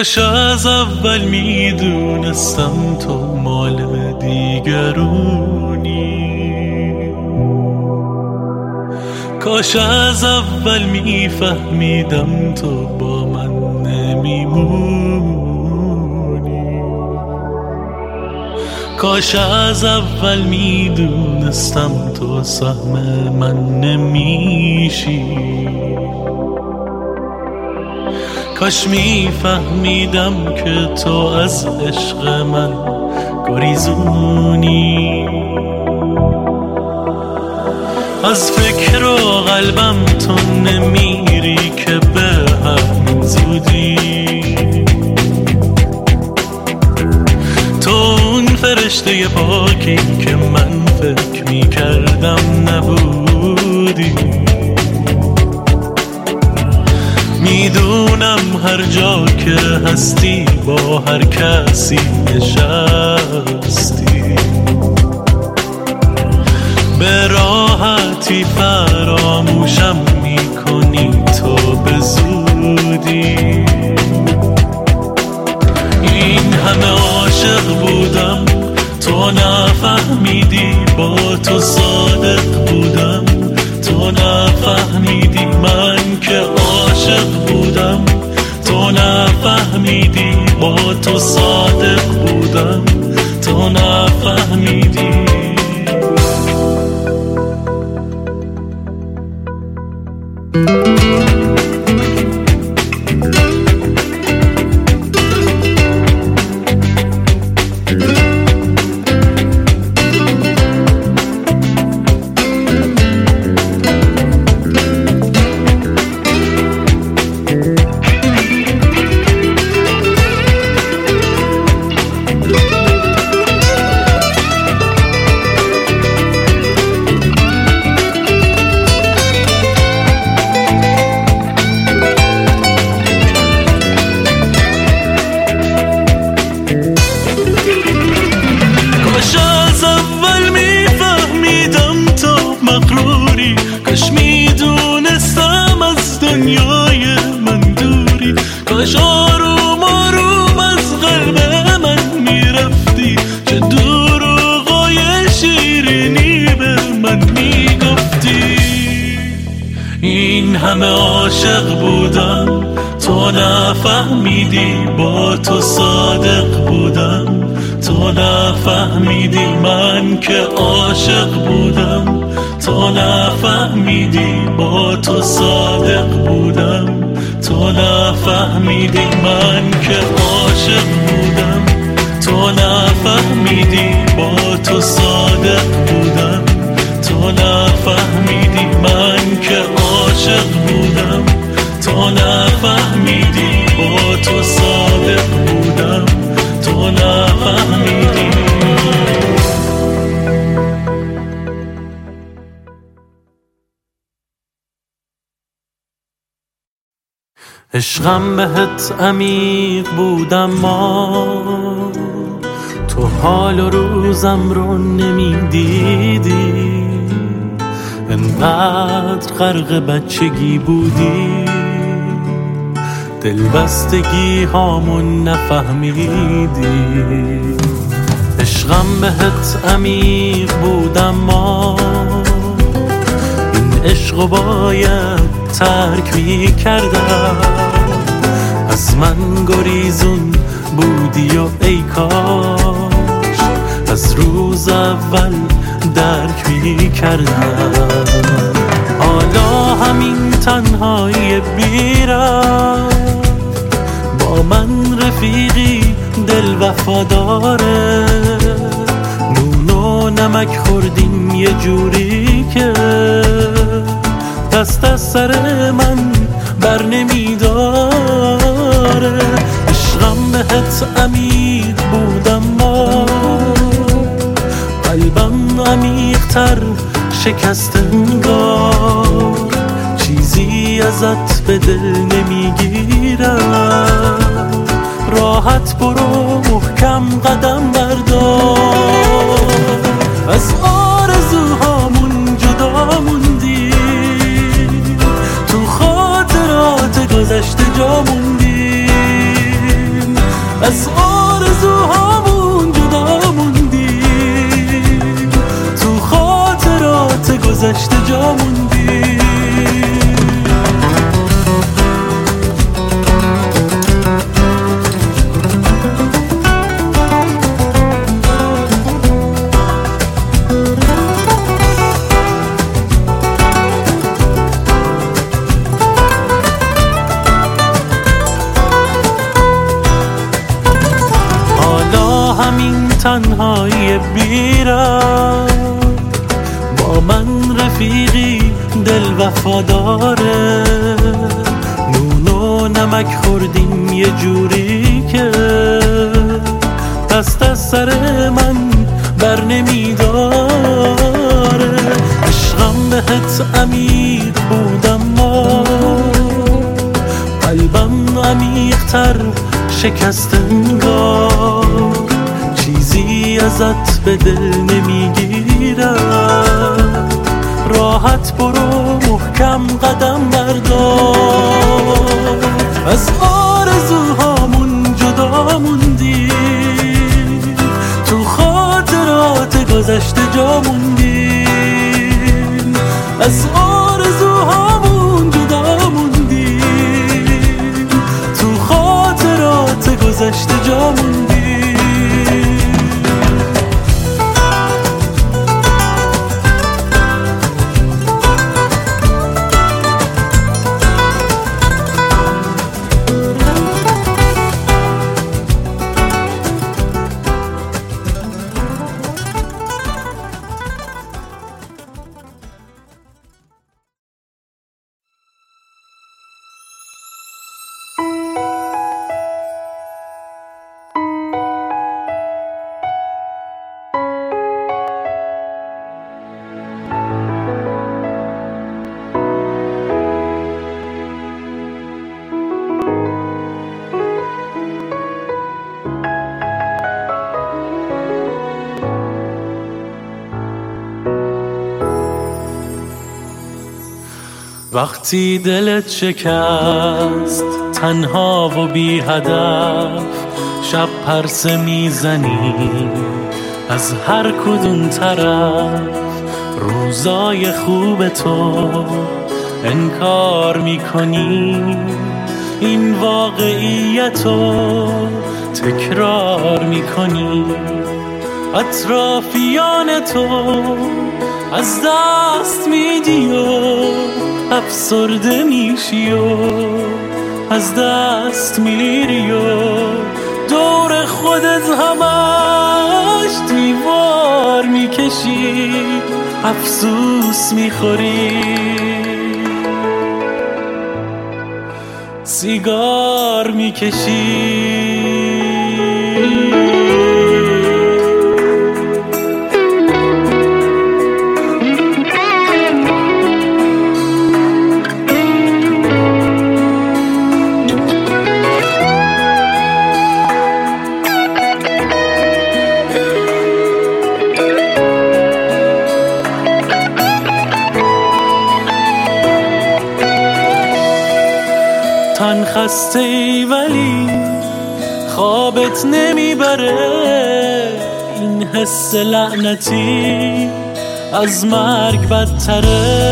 کاش از اول می‌دونستم تو مال دیگرونی. کاش از اول میفهمیدم تو با من نمیمونی. کاش از اول می‌دونستم تو سهم من نمیشی. کاش میفهمیدم که تو از عشق من گریزونی. از فکر و قلبم تو نمیری که به همین زودی. تو اون فرشته پاکی که من فکر می‌کردم نبودی. می‌دونم هر جا که هستی با هر کسی نشستی. به راحتی فراموشم می‌کنی تو به زودی. این همه عاشق بودم تو نفهمیدی با تو صادق بودم. تو نفهمیدی من که عاشق بودم. تو نفهمیدی با تو صادق بودم. تو نفهمیدی. تو نفهمیدی من که عاشق بودم. تو نفهمیدی با تو صادق بودم. تو نفهمیدی من که عاشق بودم. تو نفهمیدی با تو صادق بودم. تو نفهمیدی عشقم بهت عمیق بودم ما تو حال و روزم رو نمی‌دیدی. انقدر غرق بچگی بودی. دلبستگی هامون نفهمیدی. عشقم بهت عمیق بودم ما این عشق باید ترک می کردم من گریزون بودی و ای کاش از روز اول درک می کردم حالا همین تنهایی بیرم با من رفیقی دل وفاداره. نون و نمک خوردیم یه جوری که دست از سر من بر نمیداره عشقم بهت عمیق بودم ما قلبم عمیقتر شکست انگار. چیزی ازت به دل نمی‌گیرم. راحت برو محکم قدم بردار. از آرزوهامون جدا موندی. تو خاطرات گذشته جا موندی از آرزوهامون جدا موندی تو خاطرات گذشته جا موندی تنهایی بیرم با من رفیقی دل وفاداره. نون و نمک خوردیم یه جوری که دست از سر من بر نمیداره. عشقم بهت عمیق بودم ما قلبم عمیقتر شکست انگار. چیزی ازت به دل نمی‌گیرم. راحت برو محکم قدم بردار. از آرزوهامون جدا موندی تو خاطرات گذشته جا موندی از آرزوهامون جدا موندی تو خاطرات گذشته جا موندی وقتی دلت شکست تنها و بی هدف شب پرسه می‌زنی. از هر کدوم طرف روزای خوب تو انکار می‌کنی. این واقعیت رو تکرار می‌کنی. اطرافیان تو از دست میدی و افسرده میشی و از دست میری و دور خودت همش دیوار می‌کشی افسوس می‌خوری. سیگار می‌کشی. تن خسته ای ولی خوابت نمی‌بره. این حس لعنتی از مرگ بدتره.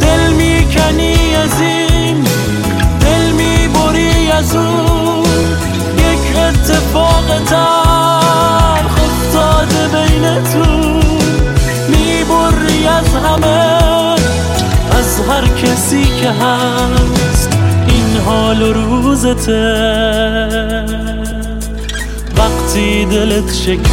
دل می‌کنی از این دل می‌بری از اون. یک اتفاق تلخ افتاده بینتون. می‌بری هر کسی که هست این حال و روزته. وقتی دلت شکست.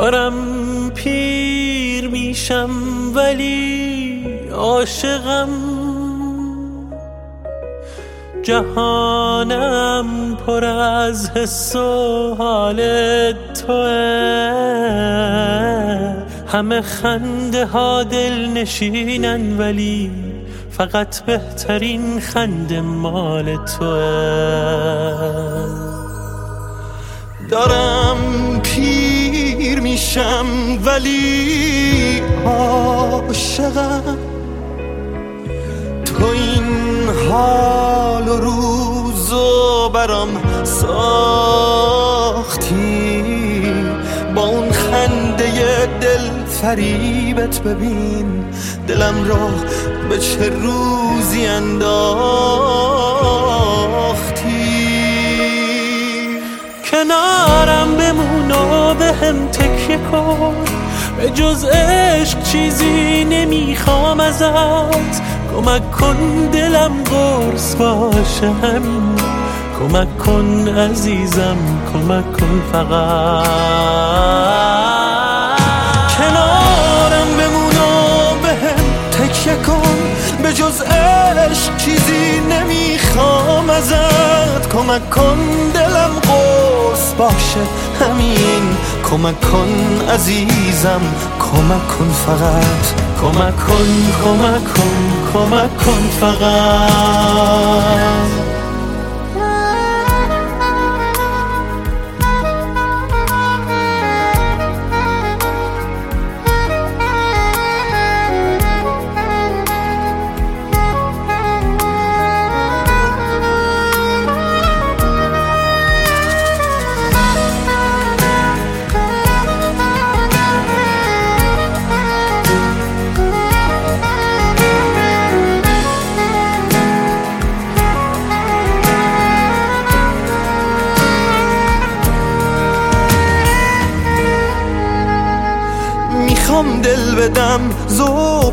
دارم پیر میشم ولی عاشقم. جهانم پر از حس و حال توه. همه خنده ها دل نشینن ولی فقط بهترین خنده مال توه. دارم میشم ولی عاشقم. تو این حال و روز و برام ساختی. با اون خنده دل فریبت ببین. دلم را به چه روزی انداختی کنارم بمون و به هم تکیه کن. به جز عشق چیزی نمی‌خوام ازت. کمک کن دلم قرص باشه همین. کمک کن عزیزم کمک کن فقط. کنارم بمون و به هم تکیه کن. به جز عشق چیزی نمی‌خوام ازت. کمک کن باشه همین. کمک کن عزیزم کمک کن فقط. کمک کن کمک کن کمک کن فقط.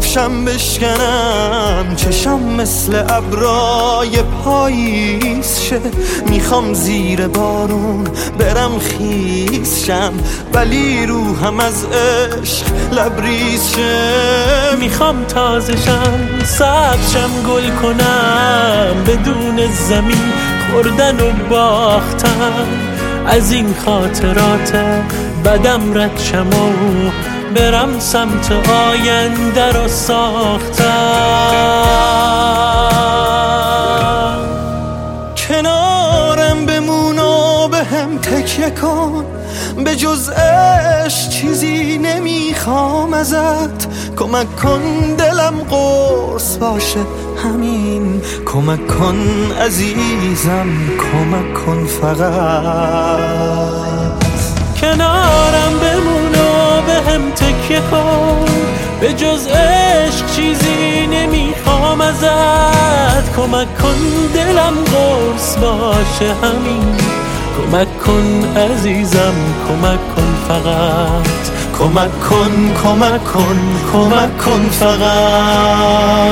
زوبشم بشکنم. چشم مثل ابرای پاییز شه. می‌خوام زیر بارون برم خیز شم. ولی روحم از عشق لبریز شه. می‌خوام تازشم سبزشم گل کنم. بدون زمین خوردن و باختن. از این خاطرات بدم رد شم و برم سمت آینده رو ساختم. کنارم بمون و به هم تکیه کن. به جز عشق چیزی نمی‌خوام ازت. کمک کن دلم قرص باشه همین. کمک کن عزیزم کمک کن فقط. کنارم بمون و به هم تکیه کن. به جز عشق چیزی نمی‌خوام ازت. کمک کن دلم قرص باشه همین. کمک کن عزیزم کمک کن فقط. کمک کن کمک کن کمک کن فقط.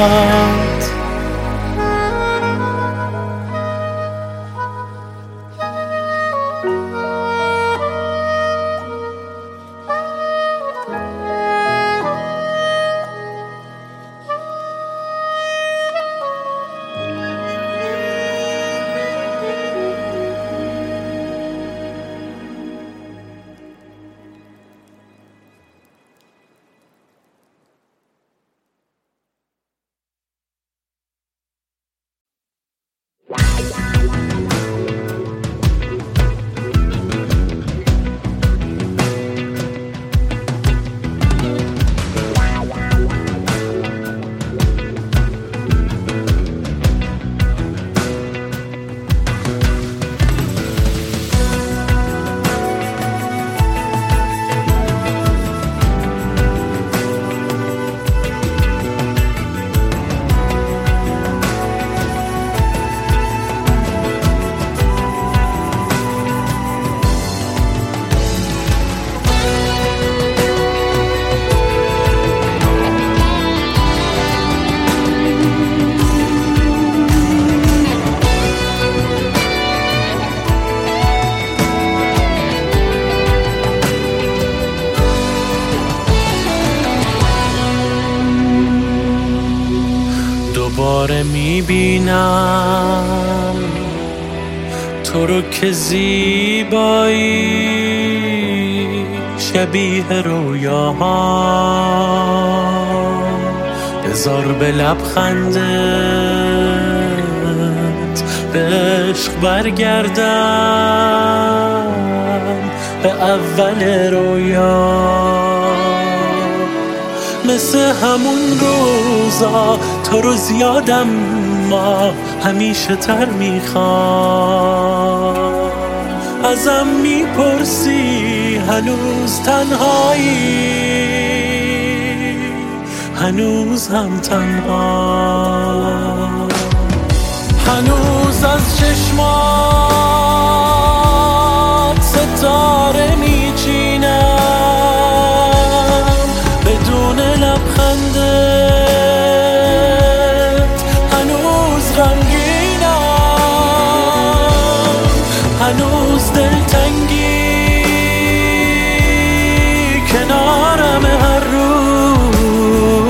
ستاره می‌بینم. تو رو که زیبایی شبیه رویاها. بذار به لبخندت به عشق برگردم به اول رویا. مثل همون روزا تو رو زیادم ما همیشه تر می‌خوام. ازم می‌پرسی هنوز تنهایی. هنوز هم تنها. هنوز از چشمات ستاره هنوز دلتنگی کنارم هر روز.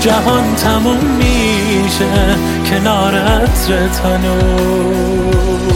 جهان تموم میشه کنارت هنوز.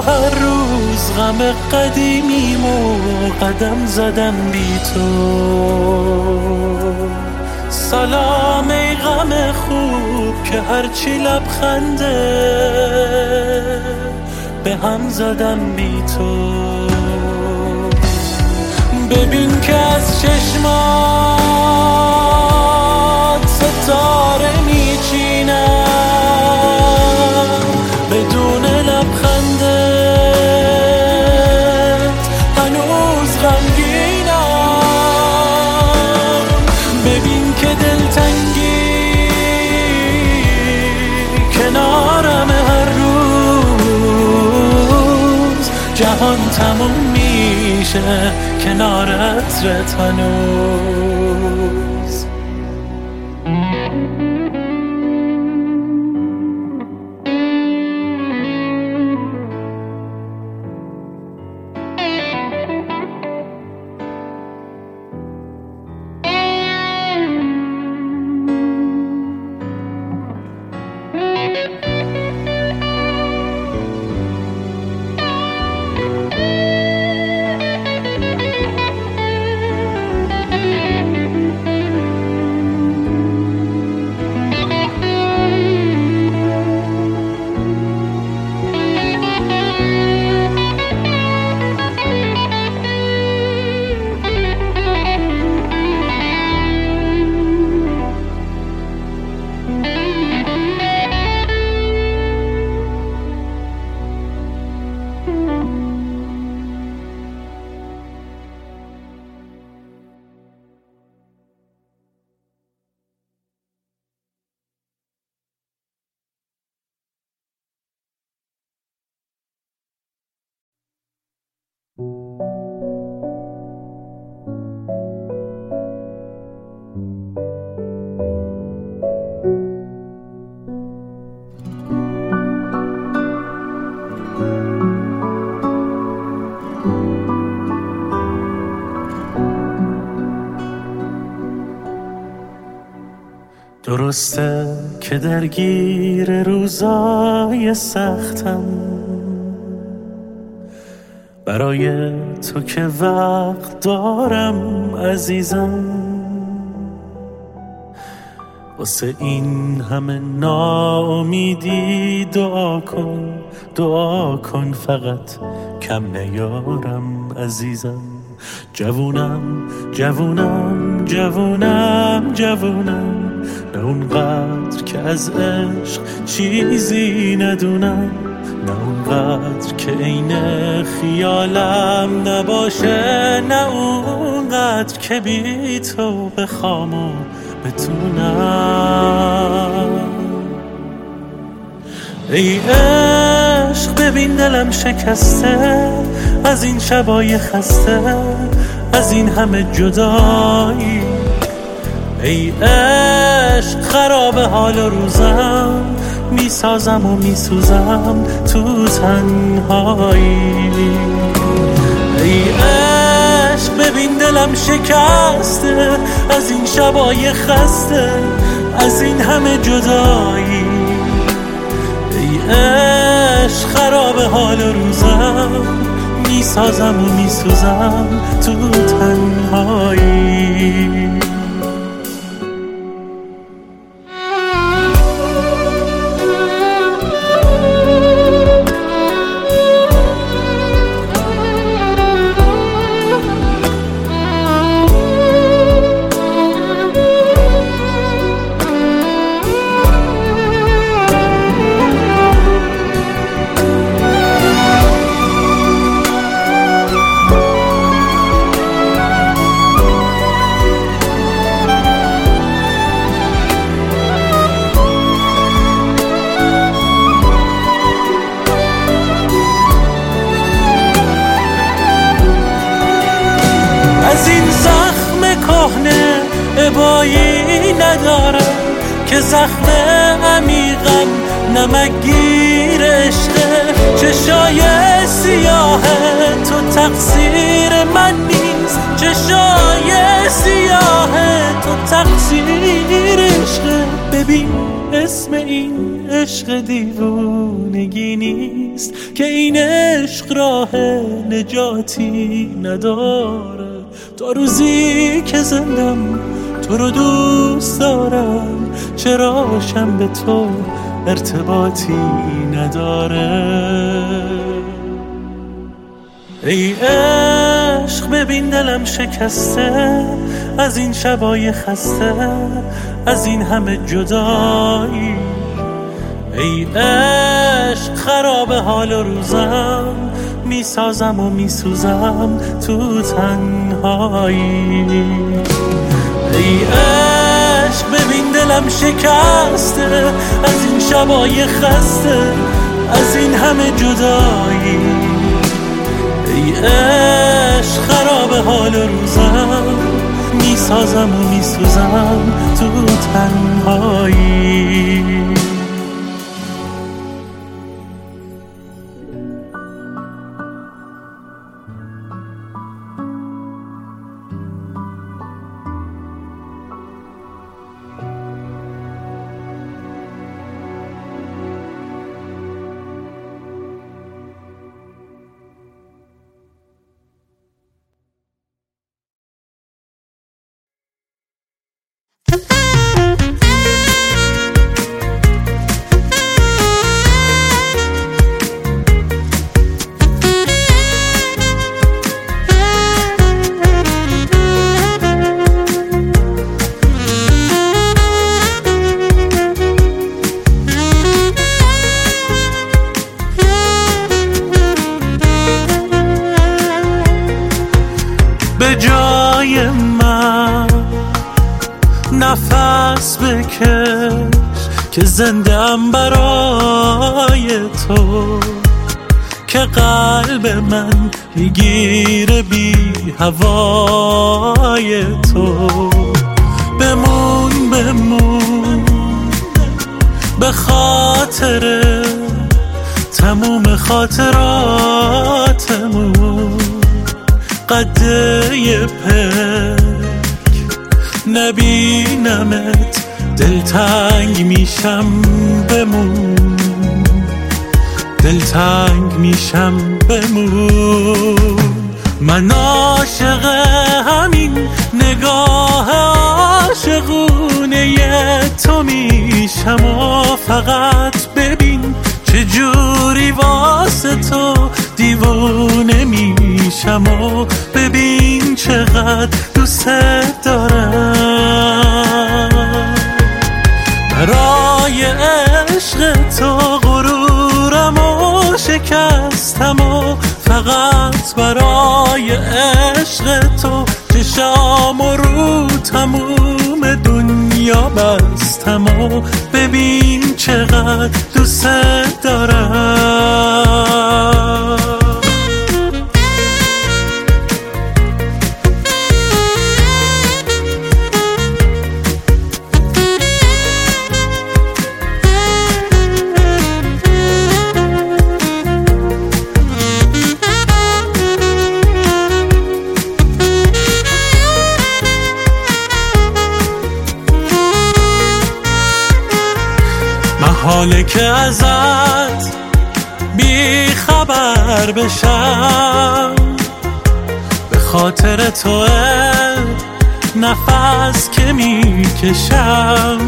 هر روز غم قدیمیمو قدم زدم بی تو. سلام ای غم خوب که هرچی لبخنده به هم زدم بی تو. ببین که از چشمات تموم میشه کنارت هنوز. درسته که درگیر روزای سختم. برای تو که وقت دارم عزیزم. واسه این همه ناامیدی دعا کن دعا کن فقط کم نیارم عزیزم. جوونم جوونم جوونم جوونم. نه اونقدر که از عشق چیزی ندونم نه اونقدر که عین خیالم نباشه نه اونقدر که بی تو بخوام و بتونم. ای عشق ببین دلم شکسته از این شبای خسته از این همه جدایی. ای خراب حال روزم. می‌سازم و میسوزم تو تنهایی. ای عشق ببین دلم شکسته. از این شبای خسته از این همه جدایی. ای عشق خراب حال روزم. می‌سازم و میسوزم تو تنهایی. تقصیر من نیست. چشای سیاه تو تقصیر عشقه ببین اسم این عشق دیوونگی نیست که این عشق راه نجاتی نداره. تا روزی که زندم تو رو دوست دارم. چراشم به تو ارتباطی نداره؟ ای عشق ببین دلم شکسته از این شبای خسته از این همه جدایی. ای عشق خراب حال روزم می‌سازم و میسوزم تو تنهایی. ای عشق ببین دلم شکسته از این شبای خسته از این همه جدایی. ای عشق خراب حال روزم. می‌سازم و میسوزم تو تنهایی. هوای تو. بمون بمون. به خاطر تموم خاطراتمون. قده پک. نبینمت دلتنگ میشم بمون. دلتنگ میشم بمون. من عاشق همین نگاه عاشقونه تو میشم و فقط ببین چه جوری واسه تو دیوونه میشم و ببین چقدر دوست دارم. برای عشق تو غرورم و شکستم و فقط برای عشق تو چشام و رو تموم دنیا بستم و ببین چقدر دوست دارم. حاله که ازت بی خبر بشم. به خاطر تو نفس که می‌کشم.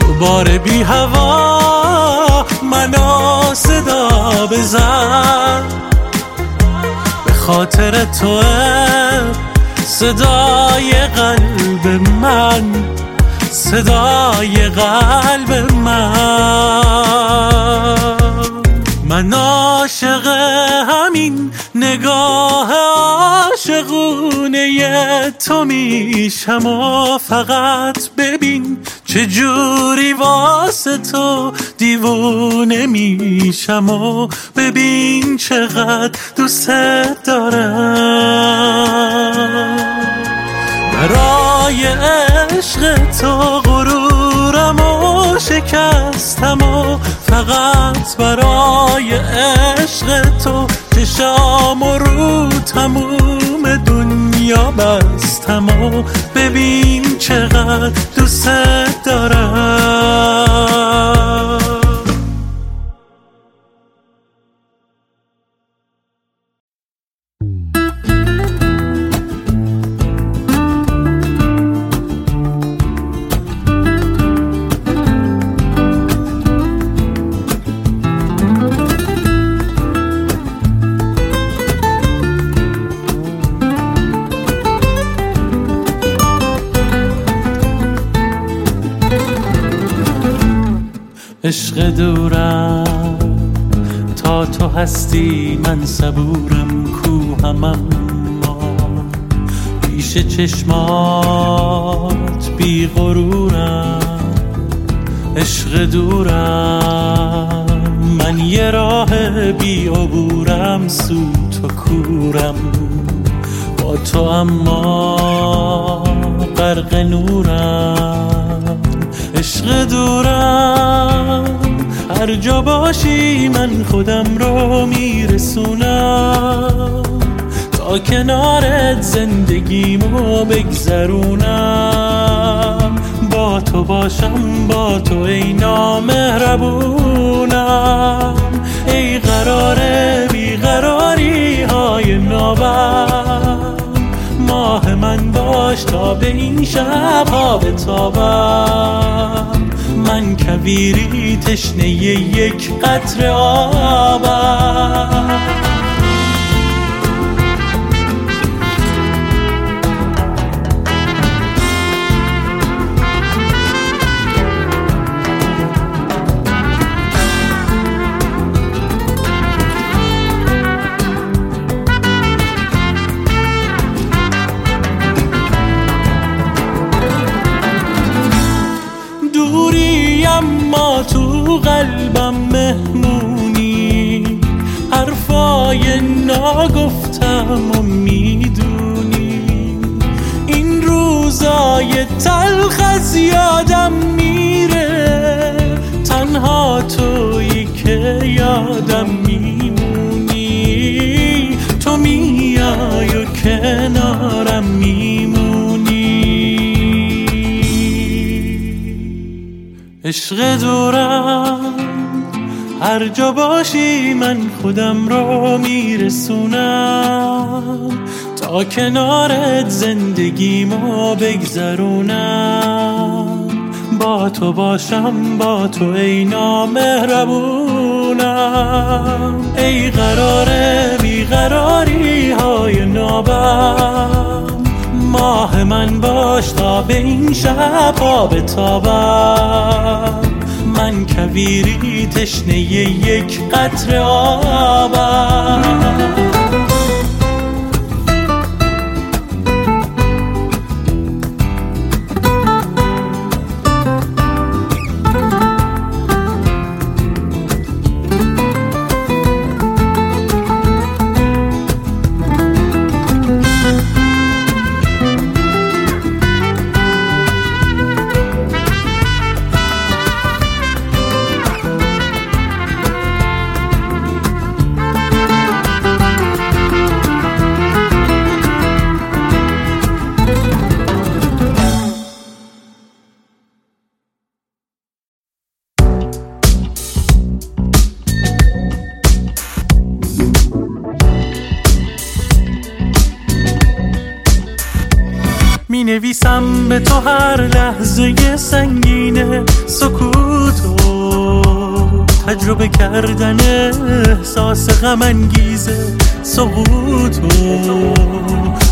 دوباره بی هوا منو صدا بزن. به خاطر تو صدای قلب من صدای قلب من. من عاشق همین نگاه عاشقونه تو میشم و فقط ببین چه جوری واسه تو دیوونه میشم و ببین چقدر دوست دارم. برای عشق تو غرورم و شکستم و فقط برای عشق تو چشام و رو تموم دنیا بستم و ببین چقدر دوست دارم. عشق دورم. تا تو هستی من صبورم کوهمم پیش چشمات بی غرورم. عشق دورم. من یه راه بی عبورم سو تو کورم. با تو اما غرق نورم. عشق دورم. هر جا باشی من خودم رو میرسونم. تا کنارت زندگیمو بگذرونم. با تو باشم با تو ای نامهربونم. ای قرار بیقراری های نابم ماه من باش تا به این شب ها بتابم. من کویری تشنه یک قطر آبم. و می‌دونی این روزای تلخ از یادم میره. تنها تویی که یادم میمونی. تو میای و کنارم میمونی. عشق دورم هر جا باشی من خودم رو میرسونم. تا کنارت زندگیمو بگذرونم. با تو باشم با تو ای نامهربونم. ای قرار بیقراری های نابم. ماه من باش تا به این شب ها بتابم من کویری تشنه یک قطر آبم می نویسم به تو هر لحظه سنگینه سکوتو تجربه کردن احساس غم انگیزه سقوطو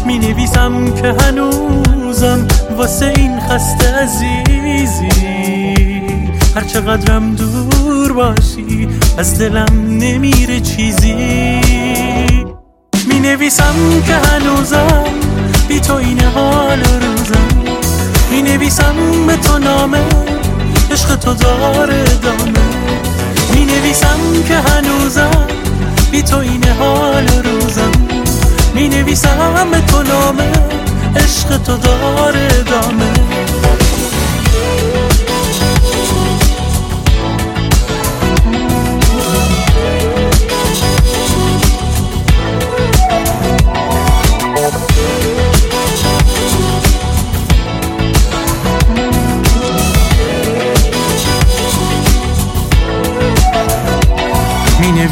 می نویسم که هنوزم واسه این خسته عزیزی. هر چقدرم دور باشی از دلم نمیره چیزی. می نویسم که هنوزم بی تو این حال روزم. می نویسم به تو نامه. عشق تو داره دامه. می نویسم که هنوزم بی تو این حال روزم. می نویسم به تو نامه. عشق تو داره دامه.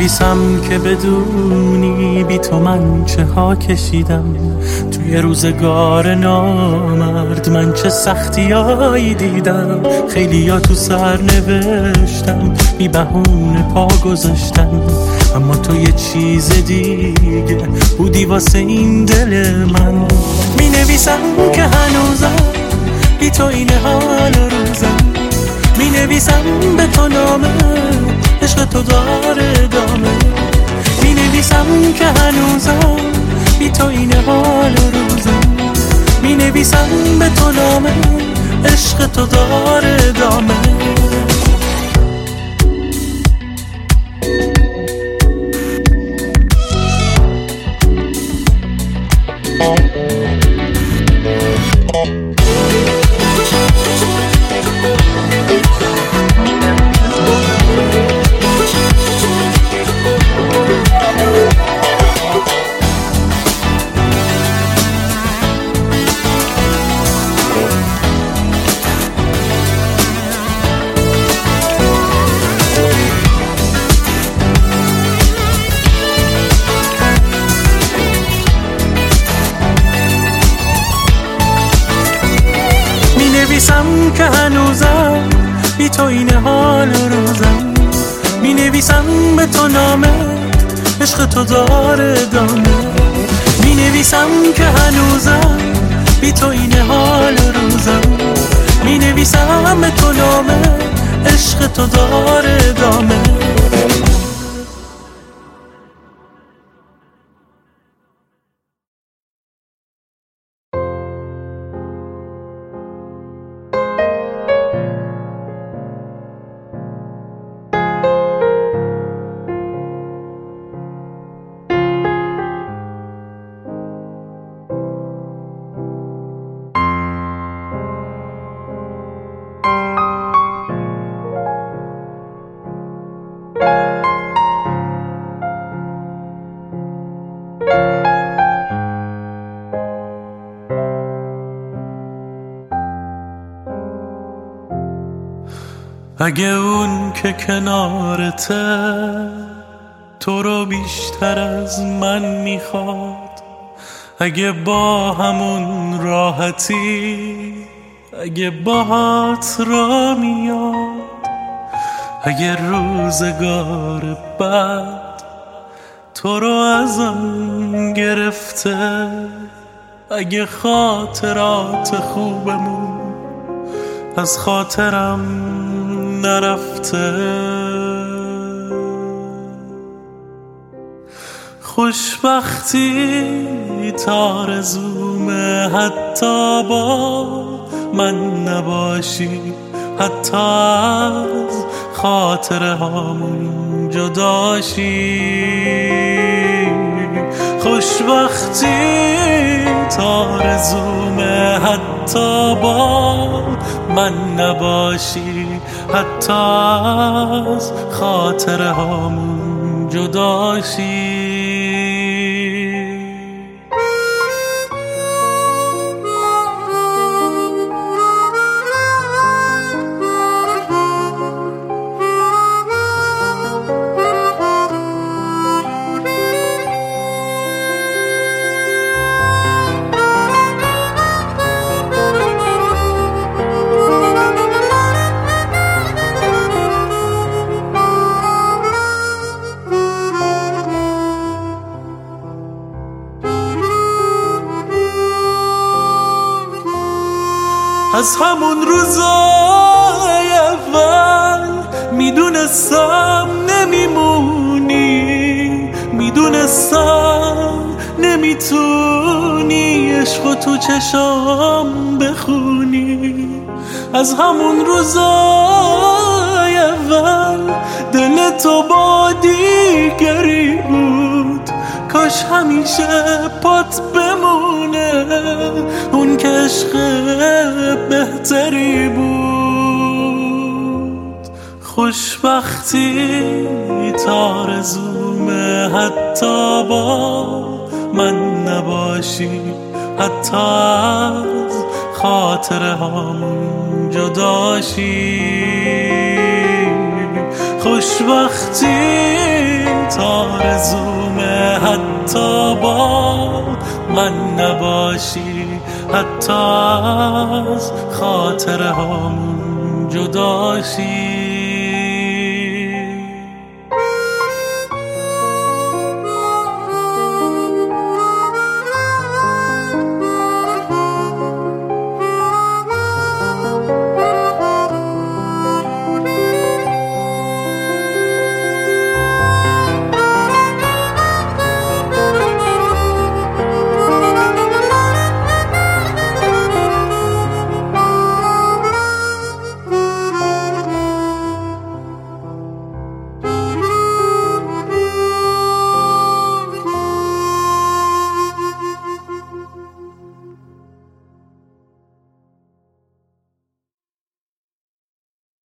نویسم که بدونی بی تو من چه ها کشیدم. توی روزگار نامرد من چه سختی دیدم. خیلی یا تو سر نوشتم بی بهونه پا گذاشتم اما تو یه چیز دیگه بودی واسه این دل من. می نویسم که هنوزم بی تو این حال روزم. می نویسم به تو نامه عشق تو داره دامه. می نویسم که هنوزم بی تو این حال روزم می نویسم به تو نامه عشق تو داره دامه. تو نامه عشق تو داره دامه. می نویسم که هنوزم بی تو این حال روزم. می نویسم تو نامه عشق تو داره دامه. اگه اون که کنارته تو رو بیشتر از من می‌خواد اگه با همون راحتی اگه باهات را میاد اگه روزگار بعد تو رو ازم گرفته اگه خاطرات خوبمون از خاطرم نرفته. خوشبختی تارزومه حتی با من نباشی حتی از خاطره هامون جداشی. خوشبختی تارزومه حتی با من نباشی. حتی از خاطره هامون جداشی. از تو چشام بخونی. از همون روزای اول دل تو با دیگری بود. کاش همیشه پات بمونه. اون که عشق بهتری بود. خوشبختی تارزومه حتی با من نباشی. حتی از خاطره هامون جداشی. خوشبختی تارزومه حتی با من نباشی. حتی از خاطره هامون جداشی.